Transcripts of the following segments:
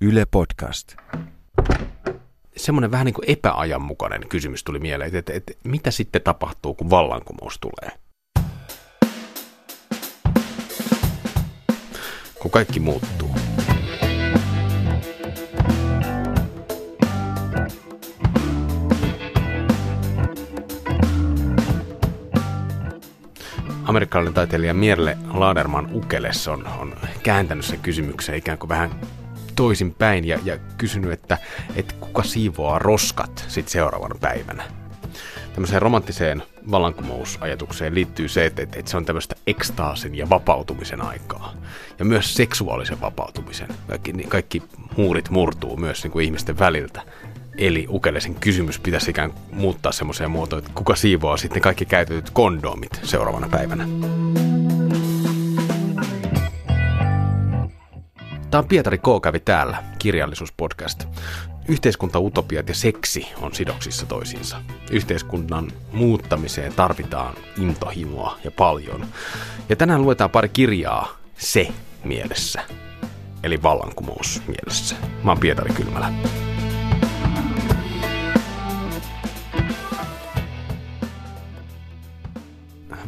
Yle Podcast. Semmoinen vähän niin kuin epäajanmukainen kysymys tuli mieleen, että, että, mitä sitten tapahtuu, kun vallankumous tulee? Kun kaikki muuttuu. amerikkalainen taiteilija Mierle Laderman Ukeles on, on kääntänyt sen kysymyksen ikään kuin vähän toisinpäin ja, ja kysynyt, että, että kuka siivoaa roskat sitten seuraavana päivänä. Tämmöiseen romanttiseen vallankumousajatukseen liittyy se, että, että se on tämmöistä ekstaasin ja vapautumisen aikaa. Ja myös seksuaalisen vapautumisen. Kaikki, kaikki muurit murtuu myös niin kuin ihmisten väliltä. Eli Ukelesen kysymys pitäisi ikään muuttaa semmoiseen muotoon, että kuka siivoaa sitten kaikki käytetyt kondomit seuraavana päivänä. Tämä on Pietari K. kävi täällä, kirjallisuuspodcast. Yhteiskunta, utopiat ja seksi on sidoksissa toisiinsa. Yhteiskunnan muuttamiseen tarvitaan intohimoa ja paljon. Ja tänään luetaan pari kirjaa se mielessä, eli vallankumous mielessä. Mä oon Pietari Kylmälä.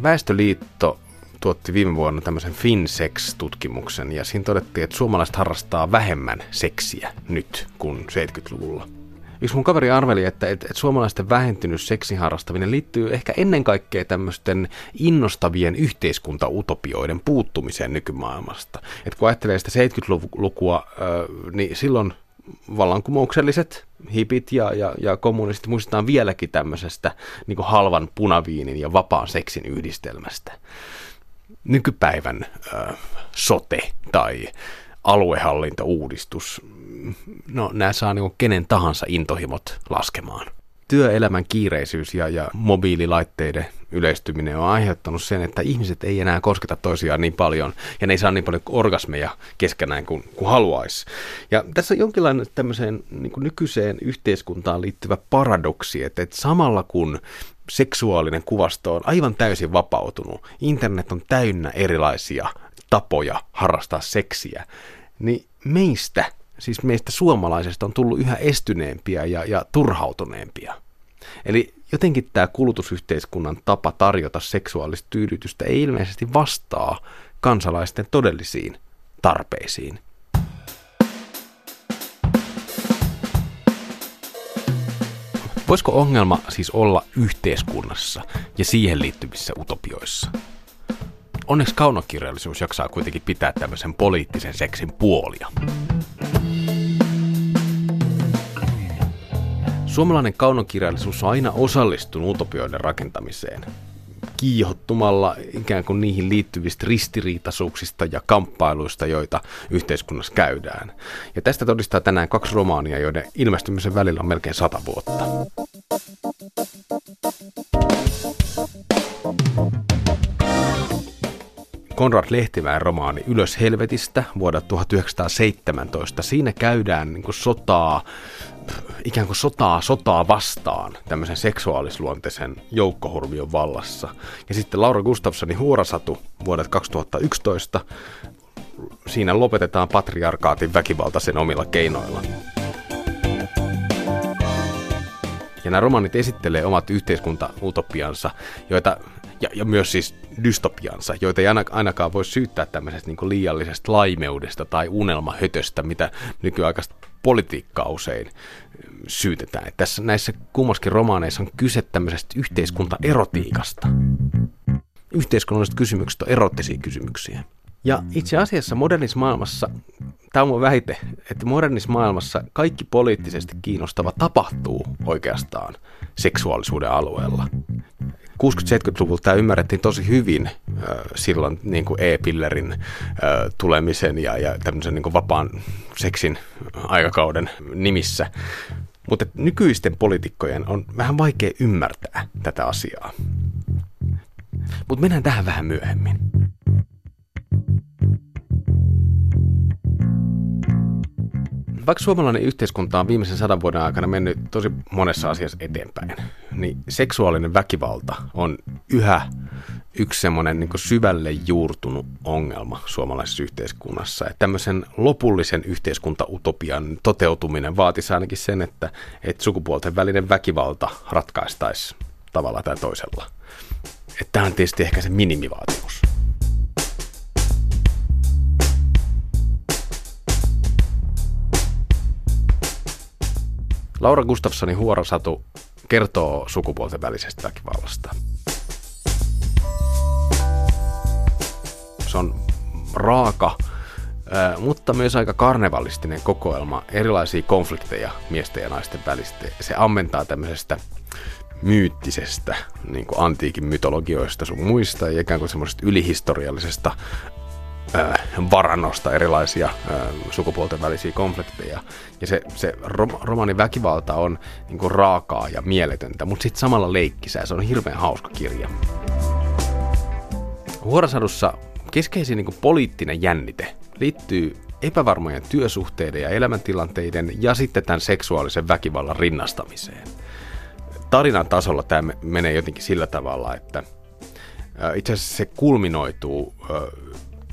Väestöliitto tuotti viime vuonna tämmöisen FinSex-tutkimuksen ja siinä todettiin, että suomalaiset harrastaa vähemmän seksiä nyt kuin 70-luvulla. Yksi mun kaveri arveli, että, että, että suomalaisten vähentynyt seksiharrastaminen liittyy ehkä ennen kaikkea tämmöisten innostavien yhteiskuntautopioiden puuttumiseen nykymaailmasta. Että kun ajattelee sitä 70-lukua, niin silloin vallankumoukselliset hipit ja, ja, ja kommunistit muistetaan vieläkin tämmöisestä niin halvan punaviinin ja vapaan seksin yhdistelmästä. Nykypäivän äh, sote tai aluehallintouudistus, no nämä saa niin kenen tahansa intohimot laskemaan työelämän kiireisyys ja, ja mobiililaitteiden yleistyminen on aiheuttanut sen, että ihmiset ei enää kosketa toisiaan niin paljon ja ne ei saa niin paljon orgasmeja keskenään kuin, kuin haluaisi. Ja tässä on jonkinlainen tämmöiseen niin nykyiseen yhteiskuntaan liittyvä paradoksi, että, että samalla kun seksuaalinen kuvasto on aivan täysin vapautunut, internet on täynnä erilaisia tapoja harrastaa seksiä, niin meistä siis meistä suomalaisista on tullut yhä estyneempiä ja, ja turhautuneempia. Eli jotenkin tämä kulutusyhteiskunnan tapa tarjota seksuaalista tyydytystä ei ilmeisesti vastaa kansalaisten todellisiin tarpeisiin. Voisiko ongelma siis olla yhteiskunnassa ja siihen liittyvissä utopioissa? Onneksi kaunokirjallisuus jaksaa kuitenkin pitää tämmöisen poliittisen seksin puolia. Suomalainen kaunokirjallisuus on aina osallistunut utopioiden rakentamiseen kiihottumalla ikään kuin niihin liittyvistä ristiriitaisuuksista ja kamppailuista, joita yhteiskunnassa käydään. Ja tästä todistaa tänään kaksi romaania, joiden ilmestymisen välillä on melkein sata vuotta. Konrad Lehtimäen romaani Ylös helvetistä vuodelta 1917. Siinä käydään niin kuin sotaa, ikään kuin sotaa sotaa vastaan tämmöisen seksuaalisluonteisen joukkohurmion vallassa. Ja sitten Laura Gustafssonin Huorasatu vuodelta 2011. Siinä lopetetaan patriarkaatin väkivaltaisen omilla keinoilla. Ja nämä romanit esittelee omat yhteiskuntautopiansa, joita ja, ja myös siis dystopiansa, joita ei ainakaan voi syyttää tämmöisestä niin liiallisesta laimeudesta tai unelmahötöstä, mitä nykyaikaista politiikkaa usein syytetään. Että tässä näissä kummaskin romaaneissa on kyse tämmöisestä yhteiskuntaerotiikasta. Yhteiskunnalliset kysymykset on erottisia kysymyksiä. Ja itse asiassa modernissa maailmassa, tämä on väite, että modernissa maailmassa kaikki poliittisesti kiinnostava tapahtuu oikeastaan seksuaalisuuden alueella. 60-70-luvulla tämä ymmärrettiin tosi hyvin äh, silloin niin kuin e-pillerin äh, tulemisen ja, ja tämmöisen niin kuin vapaan seksin aikakauden nimissä. Mutta nykyisten poliitikkojen on vähän vaikea ymmärtää tätä asiaa. Mutta mennään tähän vähän myöhemmin. Vaikka suomalainen yhteiskunta on viimeisen sadan vuoden aikana mennyt tosi monessa asiassa eteenpäin, niin seksuaalinen väkivalta on yhä yksi semmoinen niin syvälle juurtunut ongelma suomalaisessa yhteiskunnassa. Että tämmöisen lopullisen yhteiskuntautopian toteutuminen vaatisi ainakin sen, että, että sukupuolten välinen väkivalta ratkaistaisi tavalla tai toisella. Että tämä on tietysti ehkä se minimivaatimus. Laura Gustafssonin huorosatu kertoo sukupuolten välisestä väkivallasta. Se on raaka, mutta myös aika karnevalistinen kokoelma erilaisia konflikteja miesten ja naisten välistä. Se ammentaa tämmöisestä myyttisestä niin kuin antiikin mytologioista sun muista ja ikään kuin semmoisesta ylihistoriallisesta varannosta erilaisia äh, sukupuolten välisiä konflikteja. Ja se, se rom, romanin väkivalta on niin kuin raakaa ja mieletöntä, mutta sitten samalla leikkisää. Se on hirveän hauska kirja. Huorasadussa keskeisin niin kuin poliittinen jännite liittyy epävarmojen työsuhteiden ja elämäntilanteiden ja sitten tämän seksuaalisen väkivallan rinnastamiseen. Tarinan tasolla tämä menee jotenkin sillä tavalla, että itse asiassa se kulminoituu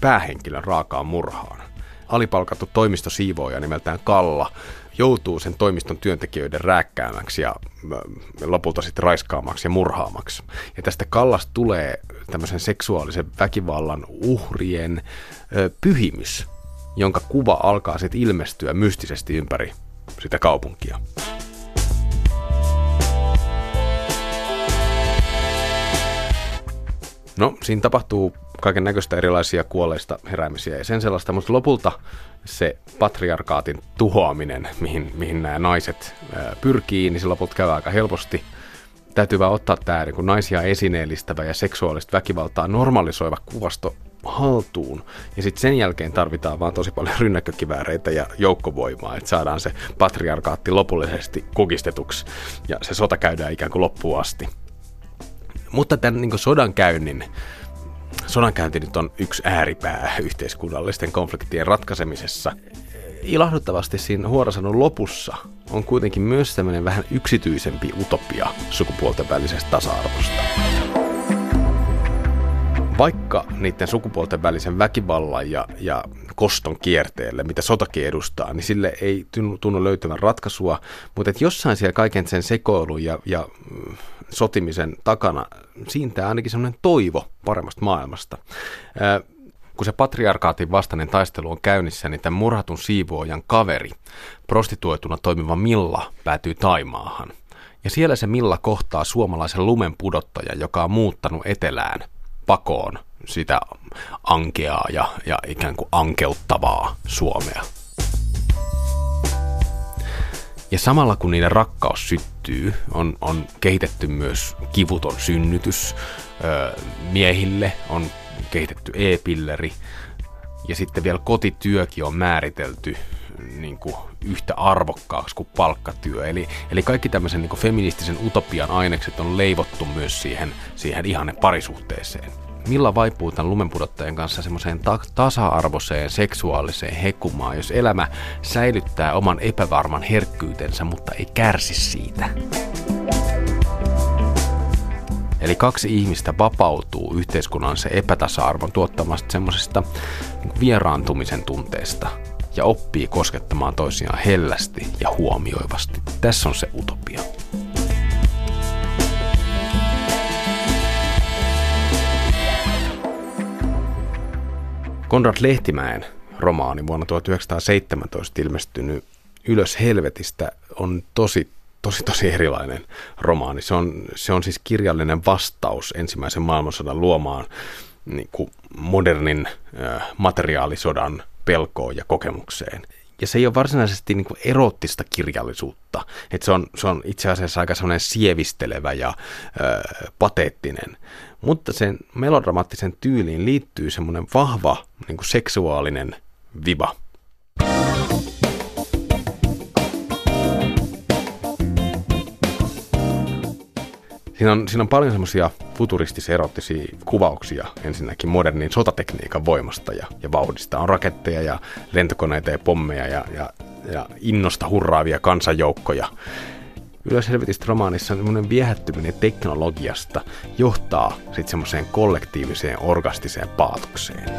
päähenkilön raakaan murhaan. Alipalkattu toimistosiivooja nimeltään Kalla joutuu sen toimiston työntekijöiden rääkkäämäksi ja lopulta sitten raiskaamaksi ja murhaamaksi. Ja tästä Kallasta tulee tämmöisen seksuaalisen väkivallan uhrien ö, pyhimys, jonka kuva alkaa sitten ilmestyä mystisesti ympäri sitä kaupunkia. No, siinä tapahtuu kaiken näköistä erilaisia kuolleista heräämisiä ja sen sellaista, mutta lopulta se patriarkaatin tuhoaminen, mihin, mihin nämä naiset pyrkii, niin se lopulta käy aika helposti. Täytyy vaan ottaa tämä niin naisia esineellistävä ja seksuaalista väkivaltaa normalisoiva kuvasto haltuun. Ja sitten sen jälkeen tarvitaan vaan tosi paljon rynnäkkökivääreitä ja joukkovoimaa, että saadaan se patriarkaatti lopullisesti kukistetuksi ja se sota käydään ikään kuin loppuun asti. Mutta tämän niin sodankäynnin sodankäynti nyt on yksi ääripää yhteiskunnallisten konfliktien ratkaisemisessa. Ilahduttavasti siinä Huorasanon lopussa on kuitenkin myös tämmöinen vähän yksityisempi utopia sukupuolten välisestä tasa-arvosta. Vaikka niiden sukupuolten välisen väkivallan ja, ja koston kierteelle, mitä sotakin edustaa, niin sille ei tunnu löytyvän ratkaisua, mutta että jossain siellä kaiken sen sekoilun ja, ja mm, sotimisen takana siintää ainakin semmoinen toivo paremmasta maailmasta. kun se patriarkaatin vastainen taistelu on käynnissä, niin tämän murhatun siivoajan kaveri, prostituoituna toimiva Milla, päätyy Taimaahan. Ja siellä se Milla kohtaa suomalaisen lumen pudottaja, joka on muuttanut etelään pakoon sitä ankeaa ja, ja ikään kuin ankeuttavaa Suomea. Ja samalla kun niiden rakkaus syttyy, on, on kehitetty myös kivuton synnytys. Miehille on kehitetty e-pilleri. Ja sitten vielä kotityökin on määritelty niin kuin yhtä arvokkaaksi kuin palkkatyö. Eli, eli kaikki tämmöisen niin feministisen utopian ainekset on leivottu myös siihen, siihen ihanne parisuhteeseen. Milla vaipuu tämän lumenpudottajan kanssa semmoiseen ta- tasa-arvoiseen seksuaaliseen hekumaan, jos elämä säilyttää oman epävarman herkkyytensä, mutta ei kärsi siitä. Eli kaksi ihmistä vapautuu yhteiskunnan se epätasa-arvon tuottamasta semmoisesta vieraantumisen tunteesta ja oppii koskettamaan toisiaan hellästi ja huomioivasti. Tässä on se utopia. Konrad Lehtimäen romaani vuonna 1917 ilmestynyt Ylös helvetistä on tosi tosi tosi erilainen romaani. Se on, se on siis kirjallinen vastaus ensimmäisen maailmansodan luomaan niin kuin modernin äh, materiaalisodan pelkoon ja kokemukseen. Ja se ei ole varsinaisesti niin kuin erottista kirjallisuutta. Et se, on, se on itse asiassa aika sellainen sievistelevä ja äh, pateettinen. Mutta sen melodramaattisen tyyliin liittyy semmoinen vahva niin kuin seksuaalinen viba. Siinä on, siinä on paljon semmoisia futuristis-erottisia kuvauksia ensinnäkin modernin sotatekniikan voimasta ja, ja vauhdista. On raketteja ja lentokoneita ja pommeja ja, ja, ja innosta hurraavia kansanjoukkoja Ylöshelvetistä romaanissa semmoinen viehättyminen teknologiasta johtaa sitten semmoiseen kollektiiviseen orgastiseen paatokseen.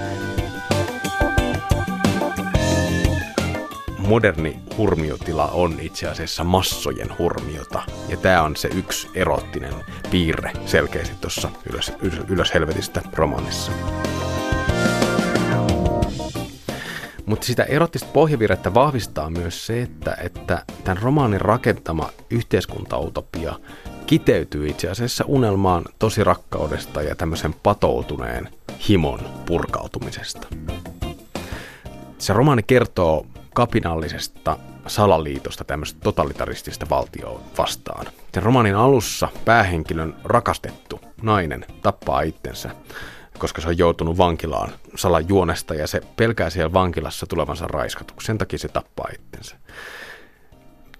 moderni hurmiotila on itse asiassa massojen hurmiota. Ja tämä on se yksi erottinen piirre selkeästi tuossa ylös, ylös, ylös helvetistä romaanissa. Mutta sitä erottista pohjavirrettä vahvistaa myös se, että, että tämän romaanin rakentama yhteiskuntautopia kiteytyy itse asiassa unelmaan tosi rakkaudesta ja tämmöisen patoutuneen himon purkautumisesta. Se romaani kertoo kapinallisesta salaliitosta tämmöistä totalitaristista valtioa vastaan. Sen romanin alussa päähenkilön rakastettu nainen tappaa itsensä, koska se on joutunut vankilaan salajuonesta ja se pelkää siellä vankilassa tulevansa raiskatuksi. Sen takia se tappaa itsensä.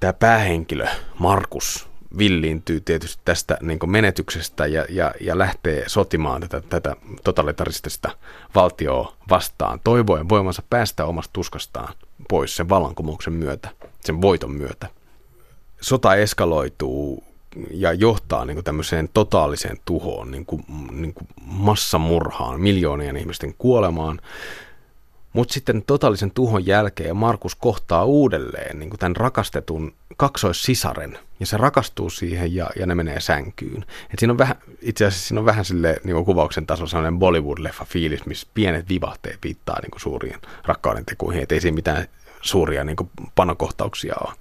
Tämä päähenkilö, Markus, villiintyy tietysti tästä niin menetyksestä ja, ja, ja lähtee sotimaan tätä, tätä totalitaristista valtioa vastaan, toivoen voimansa päästä omasta tuskastaan pois sen vallankumouksen myötä, sen voiton myötä. Sota eskaloituu ja johtaa niin kuin tämmöiseen totaaliseen tuhoon, niin kuin, niin kuin massamurhaan, miljoonien ihmisten kuolemaan. Mutta sitten totaalisen tuhon jälkeen Markus kohtaa uudelleen niin kuin tämän rakastetun kaksoissisaren, ja se rakastuu siihen ja, ja ne menee sänkyyn. Et siinä on vähän, itse asiassa siinä on vähän sille niin kuvauksen tasolla sellainen Bollywood-leffa fiilis, missä pienet vivahteet viittaa niin kuin suuriin rakkauden tekoihin, että ei siinä mitään suuria niin kuin panokohtauksia ole.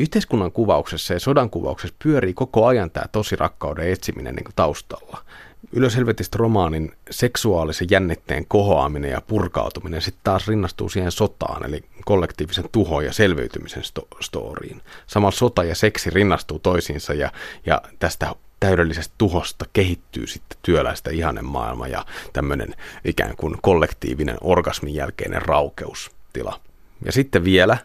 Yhteiskunnan kuvauksessa ja sodan kuvauksessa pyörii koko ajan tämä tosi rakkauden etsiminen niin taustalla. Ylöshelvetistä romaanin seksuaalisen jännitteen kohoaminen ja purkautuminen sitten taas rinnastuu siihen sotaan, eli kollektiivisen tuhon ja selviytymisen sto- storiin. Samalla sota ja seksi rinnastuu toisiinsa ja, ja tästä täydellisestä tuhosta kehittyy sitten työläistä ihanen maailma ja tämmöinen ikään kuin kollektiivinen orgasmin jälkeinen raukeustila. Ja sitten vielä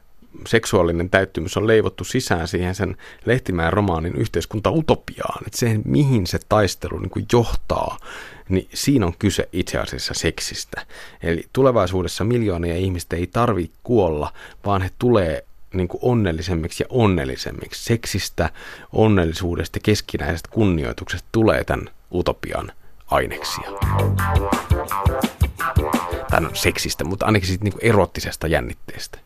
seksuaalinen täyttymys on leivottu sisään siihen sen Lehtimäen romaanin yhteiskunta-utopiaan. Että se, mihin se taistelu niin kuin johtaa, niin siinä on kyse itse asiassa seksistä. Eli tulevaisuudessa miljoonia ihmistä ei tarvitse kuolla, vaan he tulee niin kuin onnellisemmiksi ja onnellisemmiksi. Seksistä, onnellisuudesta keskinäisestä kunnioituksesta tulee tämän utopian aineksia. Tai no seksistä, mutta ainakin siitä niin kuin erottisesta jännitteestä.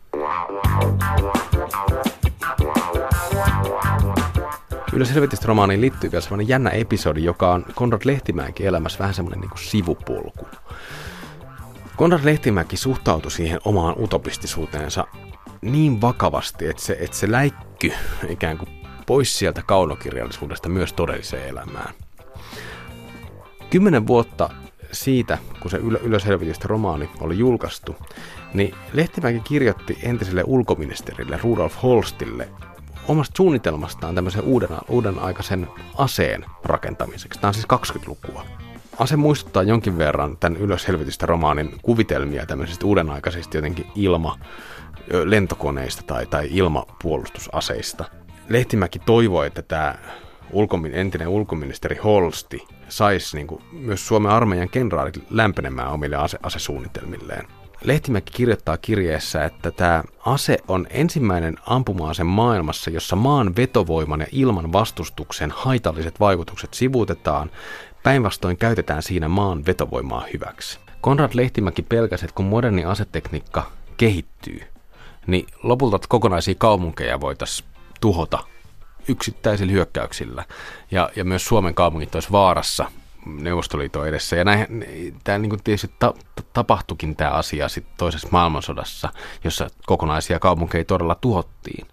Kyllä Helvetistä romaaniin liittyy vielä sellainen jännä episodi, joka on Konrad Lehtimäenkin elämässä vähän semmoinen niin sivupolku. Konrad Lehtimäki suhtautui siihen omaan utopistisuuteensa niin vakavasti, että se, että se läikky ikään kuin pois sieltä kaunokirjallisuudesta myös todelliseen elämään. Kymmenen vuotta siitä, kun se Ylöshelvetistä romaani oli julkaistu, niin Lehtimäki kirjoitti entiselle ulkoministerille Rudolf Holstille omasta suunnitelmastaan tämmöisen uuden, uuden aikaisen aseen rakentamiseksi. Tämä on siis 20-lukua. Ase muistuttaa jonkin verran tämän Ylöshelvetistä romaanin kuvitelmia tämmöisistä uudenaikaisista jotenkin ilma, lentokoneista tai, tai ilmapuolustusaseista. Lehtimäki toivoi, että tämä ulkomin, entinen ulkoministeri Holsti saisi niin kuin, myös Suomen armeijan kenraalit lämpenemään omille ase- asesuunnitelmilleen. Lehtimäki kirjoittaa kirjeessä, että tämä ase on ensimmäinen ampuma-ase maailmassa, jossa maan vetovoiman ja ilman vastustuksen haitalliset vaikutukset sivuutetaan, päinvastoin käytetään siinä maan vetovoimaa hyväksi. Konrad Lehtimäki pelkäsi, että kun moderni asetekniikka kehittyy, niin lopulta kokonaisia kaupunkeja voitaisiin tuhota yksittäisillä hyökkäyksillä. Ja, ja myös Suomen kaupungit olisi vaarassa Neuvostoliiton edessä. Ja näin, tämä niin kuin tietysti ta, tapahtuikin tämä asia sitten toisessa maailmansodassa, jossa kokonaisia kaupunkeja todella tuhottiin.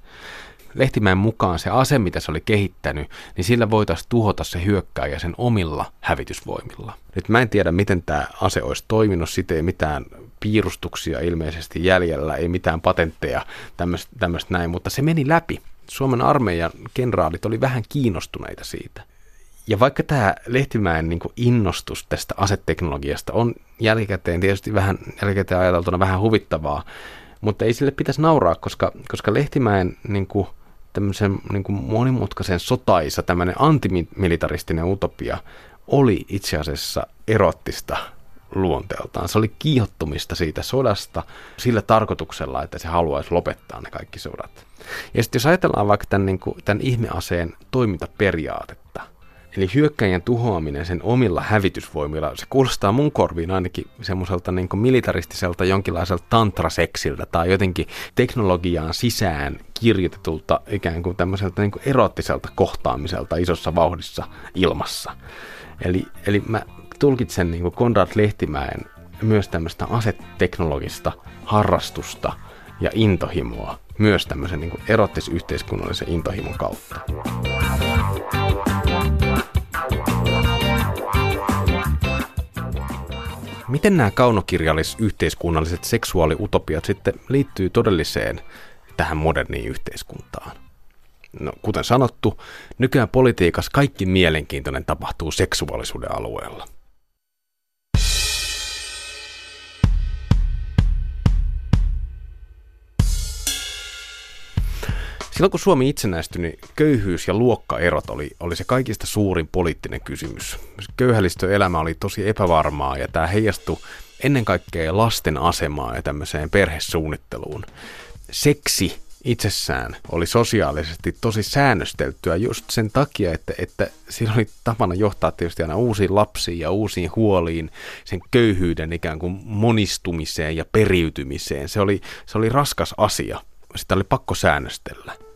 Lehtimäen mukaan se ase, mitä se oli kehittänyt, niin sillä voitaisiin tuhota se hyökkääjä sen omilla hävitysvoimilla. Nyt mä en tiedä, miten tämä ase olisi toiminut, siitä ei mitään piirustuksia ilmeisesti jäljellä, ei mitään patentteja, tämmöistä näin, mutta se meni läpi. Suomen armeijan kenraalit oli vähän kiinnostuneita siitä. Ja vaikka tämä Lehtimäen niin innostus tästä aseteknologiasta on jälkikäteen tietysti vähän jälkikäteen ajateltuna vähän huvittavaa, mutta ei sille pitäisi nauraa, koska, koska Lehtimäen niin kuin, tämmöisen niin kuin monimutkaisen sotaisa, tämmöinen antimilitaristinen utopia oli itse asiassa erottista luonteeltaan. Se oli kiihottumista siitä sodasta sillä tarkoituksella, että se haluaisi lopettaa ne kaikki sodat. Ja sitten jos ajatellaan vaikka tämän, niin kuin, tämän ihmeaseen toimintaperiaatetta, eli hyökkäjän tuhoaminen sen omilla hävitysvoimilla, se kuulostaa mun korviin ainakin semmoiselta niin militaristiselta jonkinlaiselta tantraseksiltä tai jotenkin teknologiaan sisään kirjoitetulta ikään kuin tämmöiseltä niin kuin erottiselta kohtaamiselta isossa vauhdissa ilmassa. Eli, eli mä tulkitsen niin Konrad Lehtimäen myös tämmöistä aseteknologista harrastusta ja intohimoa myös tämmöisen niin erottis-yhteiskunnallisen intohimon kautta. Miten nämä kaunokirjallis-yhteiskunnalliset seksuaaliutopiat sitten liittyy todelliseen tähän moderniin yhteiskuntaan? No, kuten sanottu, nykyään politiikassa kaikki mielenkiintoinen tapahtuu seksuaalisuuden alueella. Silloin kun Suomi itsenäistyi, niin köyhyys ja luokkaerot oli, oli se kaikista suurin poliittinen kysymys. Köyhälistöelämä oli tosi epävarmaa ja tämä heijastui ennen kaikkea lasten asemaa ja tämmöiseen perhesuunnitteluun. Seksi itsessään oli sosiaalisesti tosi säännösteltyä just sen takia, että, että siinä oli tapana johtaa tietysti aina uusiin lapsiin ja uusiin huoliin, sen köyhyyden ikään kuin monistumiseen ja periytymiseen. Se oli, se oli raskas asia. Sitä oli pakko säännöstellä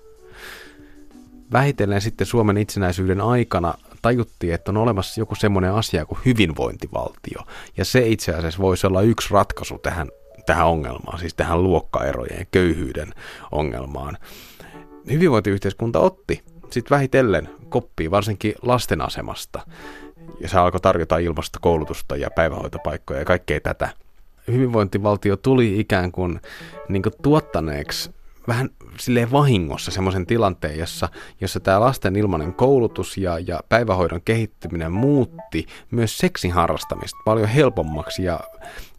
vähitellen sitten Suomen itsenäisyyden aikana tajuttiin, että on olemassa joku semmoinen asia kuin hyvinvointivaltio. Ja se itse asiassa voisi olla yksi ratkaisu tähän, tähän ongelmaan, siis tähän luokkaerojen ja köyhyyden ongelmaan. Hyvinvointiyhteiskunta otti sitten vähitellen koppia varsinkin lasten asemasta. Ja se alkoi tarjota ilmasta koulutusta ja päivähoitopaikkoja ja kaikkea tätä. Hyvinvointivaltio tuli ikään kuin, niin kuin tuottaneeksi vähän silleen vahingossa semmoisen tilanteen, jossa, jossa tämä lasten ilmainen koulutus ja, ja päivähoidon kehittyminen muutti myös seksin harrastamista paljon helpommaksi ja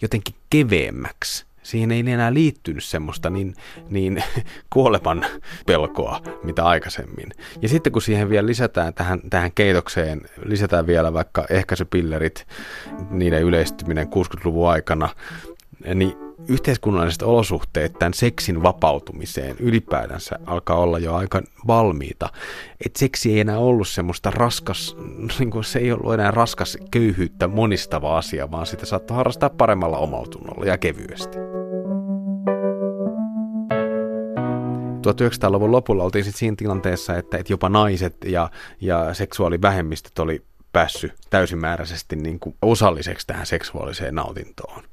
jotenkin keveemmäksi. Siihen ei enää liittynyt semmoista niin, niin kuoleman pelkoa, mitä aikaisemmin. Ja sitten kun siihen vielä lisätään tähän, tähän keitokseen, lisätään vielä vaikka ehkäisypillerit, niiden yleistyminen 60-luvun aikana, niin yhteiskunnalliset olosuhteet tämän seksin vapautumiseen ylipäätänsä alkaa olla jo aika valmiita. Että seksi ei enää ollut semmoista raskas, niin kuin se ei ollut enää raskas köyhyyttä monistava asia, vaan sitä saattoi harrastaa paremmalla omautunnolla ja kevyesti. 1900-luvun lopulla oltiin sitten siinä tilanteessa, että, että jopa naiset ja, ja seksuaalivähemmistöt oli päässyt täysimääräisesti niin kuin osalliseksi tähän seksuaaliseen nautintoon.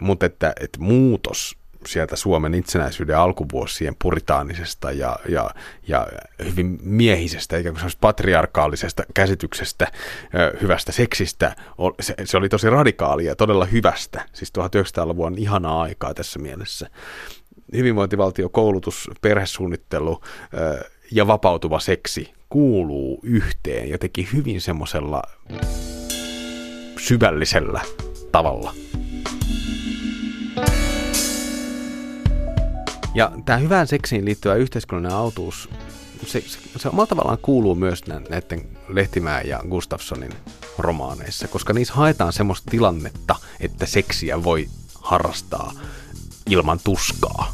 Mutta että, että muutos sieltä Suomen itsenäisyyden alkuvuosien puritaanisesta ja, ja, ja hyvin miehisestä, ikään kuin patriarkaalisesta käsityksestä hyvästä seksistä, se, se oli tosi radikaalia ja todella hyvästä. Siis 1900-luvun on ihanaa aikaa tässä mielessä. Hyvinvointivaltio, koulutus, perhesuunnittelu ja vapautuva seksi kuuluu yhteen jotenkin hyvin semmoisella syvällisellä tavalla. Ja tämä hyvään seksiin liittyvä yhteiskunnallinen autuus, se, se, se omalla tavallaan kuuluu myös näiden Lehtimään ja Gustafssonin romaaneissa, koska niissä haetaan semmoista tilannetta, että seksiä voi harrastaa ilman tuskaa.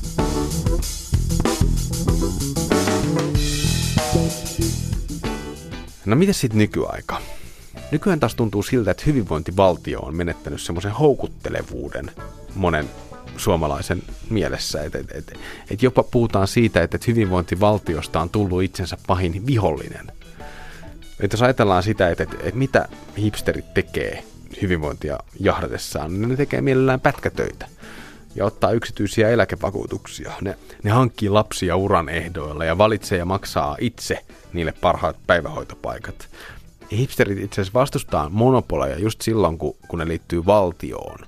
No miten sitten nykyaika? Nykyään taas tuntuu siltä, että hyvinvointivaltio on menettänyt semmoisen houkuttelevuuden monen suomalaisen mielessä. Et, et, et, et jopa puhutaan siitä, että et hyvinvointivaltiosta on tullut itsensä pahin vihollinen. Et jos ajatellaan sitä, että et, et mitä hipsterit tekee hyvinvointia jahdatessaan, niin ne tekee mielellään pätkätöitä ja ottaa yksityisiä eläkevakuutuksia. Ne, ne hankkii lapsia uran ehdoilla ja valitsee ja maksaa itse niille parhaat päivähoitopaikat. Hipsterit itse asiassa vastustaa monopoleja just silloin, kun, kun ne liittyy valtioon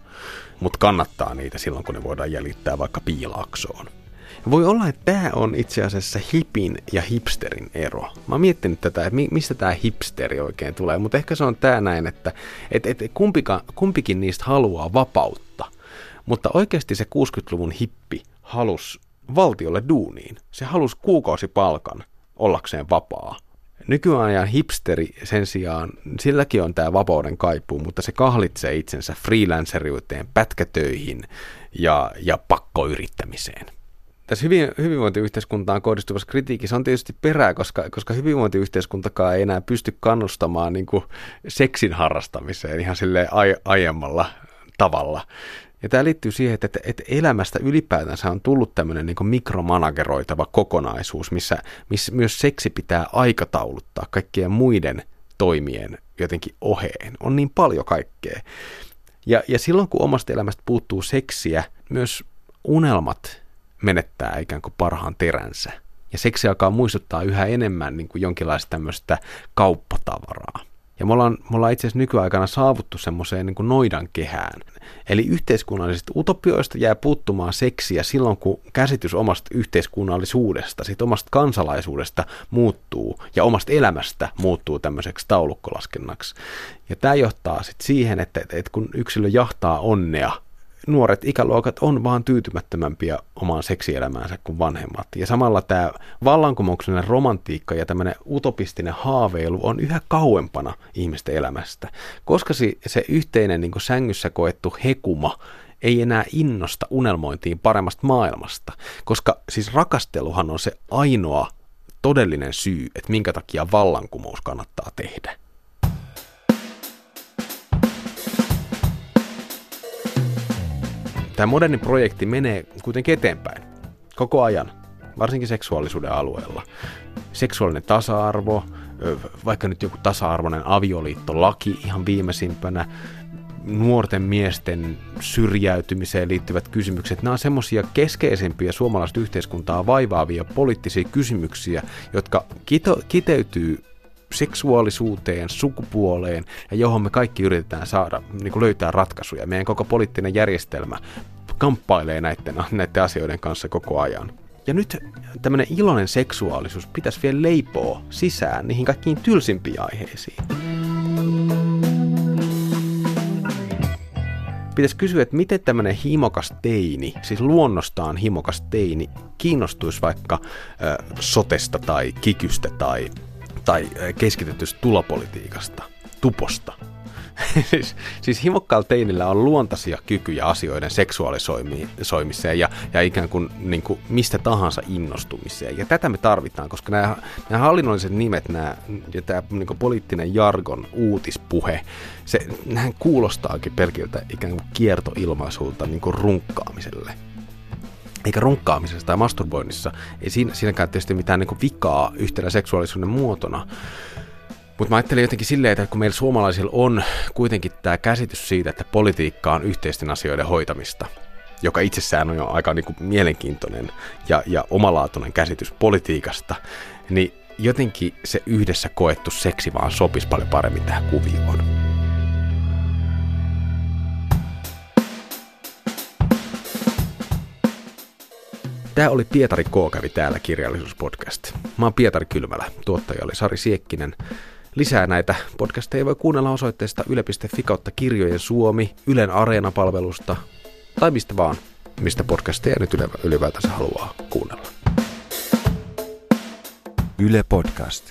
mutta kannattaa niitä silloin, kun ne voidaan jäljittää vaikka piilaksoon. Voi olla, että tämä on itse asiassa hipin ja hipsterin ero. Mä oon miettinyt tätä, että mistä tämä hipsteri oikein tulee, mutta ehkä se on tämä näin, että et, et, kumpika, kumpikin niistä haluaa vapautta. Mutta oikeasti se 60-luvun hippi halus valtiolle duuniin. Se halusi kuukausipalkan ollakseen vapaa Nykyajan hipsteri sen sijaan, silläkin on tämä vapauden kaipuu, mutta se kahlitsee itsensä freelanceriuteen, pätkätöihin ja, ja pakkoyrittämiseen. Tässä hyvin, hyvinvointiyhteiskuntaan kohdistuvassa kritiikissä on tietysti perää, koska, koska hyvinvointiyhteiskuntakaan ei enää pysty kannustamaan niin kuin seksin harrastamiseen ihan sille aiemmalla tavalla. Ja tämä liittyy siihen, että, että elämästä ylipäätänsä on tullut tämmöinen niin mikromanageroitava kokonaisuus, missä, missä myös seksi pitää aikatauluttaa kaikkien muiden toimien jotenkin oheen. On niin paljon kaikkea. Ja, ja silloin kun omasta elämästä puuttuu seksiä, myös unelmat menettää ikään kuin parhaan teränsä. Ja seksi alkaa muistuttaa yhä enemmän niin kuin jonkinlaista tämmöistä kauppatavaraa. Ja me ollaan, me ollaan itse asiassa nykyaikana saavuttu semmoiseen niin noidan kehään. Eli yhteiskunnallisista utopioista jää puuttumaan seksiä silloin, kun käsitys omasta yhteiskunnallisuudesta, sit omasta kansalaisuudesta muuttuu ja omasta elämästä muuttuu tämmöiseksi taulukkolaskennaksi. Ja tämä johtaa sitten siihen, että, että kun yksilö jahtaa onnea nuoret ikäluokat on vaan tyytymättömämpiä omaan seksielämäänsä kuin vanhemmat. Ja samalla tämä vallankumouksellinen romantiikka ja tämmöinen utopistinen haaveilu on yhä kauempana ihmisten elämästä, koska se yhteinen niin sängyssä koettu hekuma ei enää innosta unelmointiin paremmasta maailmasta, koska siis rakasteluhan on se ainoa todellinen syy, että minkä takia vallankumous kannattaa tehdä. Tämä moderni projekti menee kuitenkin eteenpäin koko ajan, varsinkin seksuaalisuuden alueella. Seksuaalinen tasa-arvo, vaikka nyt joku tasa-arvoinen avioliittolaki ihan viimeisimpänä, nuorten miesten syrjäytymiseen liittyvät kysymykset, nämä on semmoisia keskeisempiä suomalaista yhteiskuntaa vaivaavia poliittisia kysymyksiä, jotka kito, kiteytyy seksuaalisuuteen, sukupuoleen ja johon me kaikki yritetään saada, niin kuin löytää ratkaisuja. Meidän koko poliittinen järjestelmä kamppailee näiden, näiden asioiden kanssa koko ajan. Ja nyt tämmöinen iloinen seksuaalisuus pitäisi vielä leipoa sisään niihin kaikkiin tylsimpiin aiheisiin. Pitäisi kysyä, että miten tämmöinen himokas teini, siis luonnostaan himokas teini, kiinnostuisi vaikka äh, sotesta tai kikystä tai tai keskitetystä tulopolitiikasta, tuposta. siis, siis himokkaalla teinillä on luontaisia kykyjä asioiden seksuaalisoimiseen ja, ja ikään kuin, niin kuin mistä tahansa innostumiseen. Ja tätä me tarvitaan, koska nämä, nämä hallinnolliset nimet nämä, ja tämä niin kuin poliittinen jargon, uutispuhe, se, nähän kuulostaakin pelkiltä ikään kuin kiertoilmaisulta niin kuin runkkaamiselle eikä runkkaamisessa tai masturboinnissa, ei siinä, siinäkään tietysti mitään niin vikaa yhtenä seksuaalisuuden muotona. Mutta mä ajattelin jotenkin silleen, että kun meillä suomalaisilla on kuitenkin tämä käsitys siitä, että politiikka on yhteisten asioiden hoitamista, joka itsessään on jo aika niin kuin mielenkiintoinen ja, ja omalaatuinen käsitys politiikasta, niin jotenkin se yhdessä koettu seksi vaan sopisi paljon paremmin tähän kuvioon. Tämä oli Pietari K. kävi täällä kirjallisuuspodcast. Mä oon Pietari Kylmälä, tuottaja oli Sari Siekkinen. Lisää näitä podcasteja voi kuunnella osoitteesta yle.fi kautta kirjojen Suomi, Ylen Areena-palvelusta tai mistä vaan, mistä podcasteja nyt ylipäätänsä haluaa kuunnella. Yle Podcast.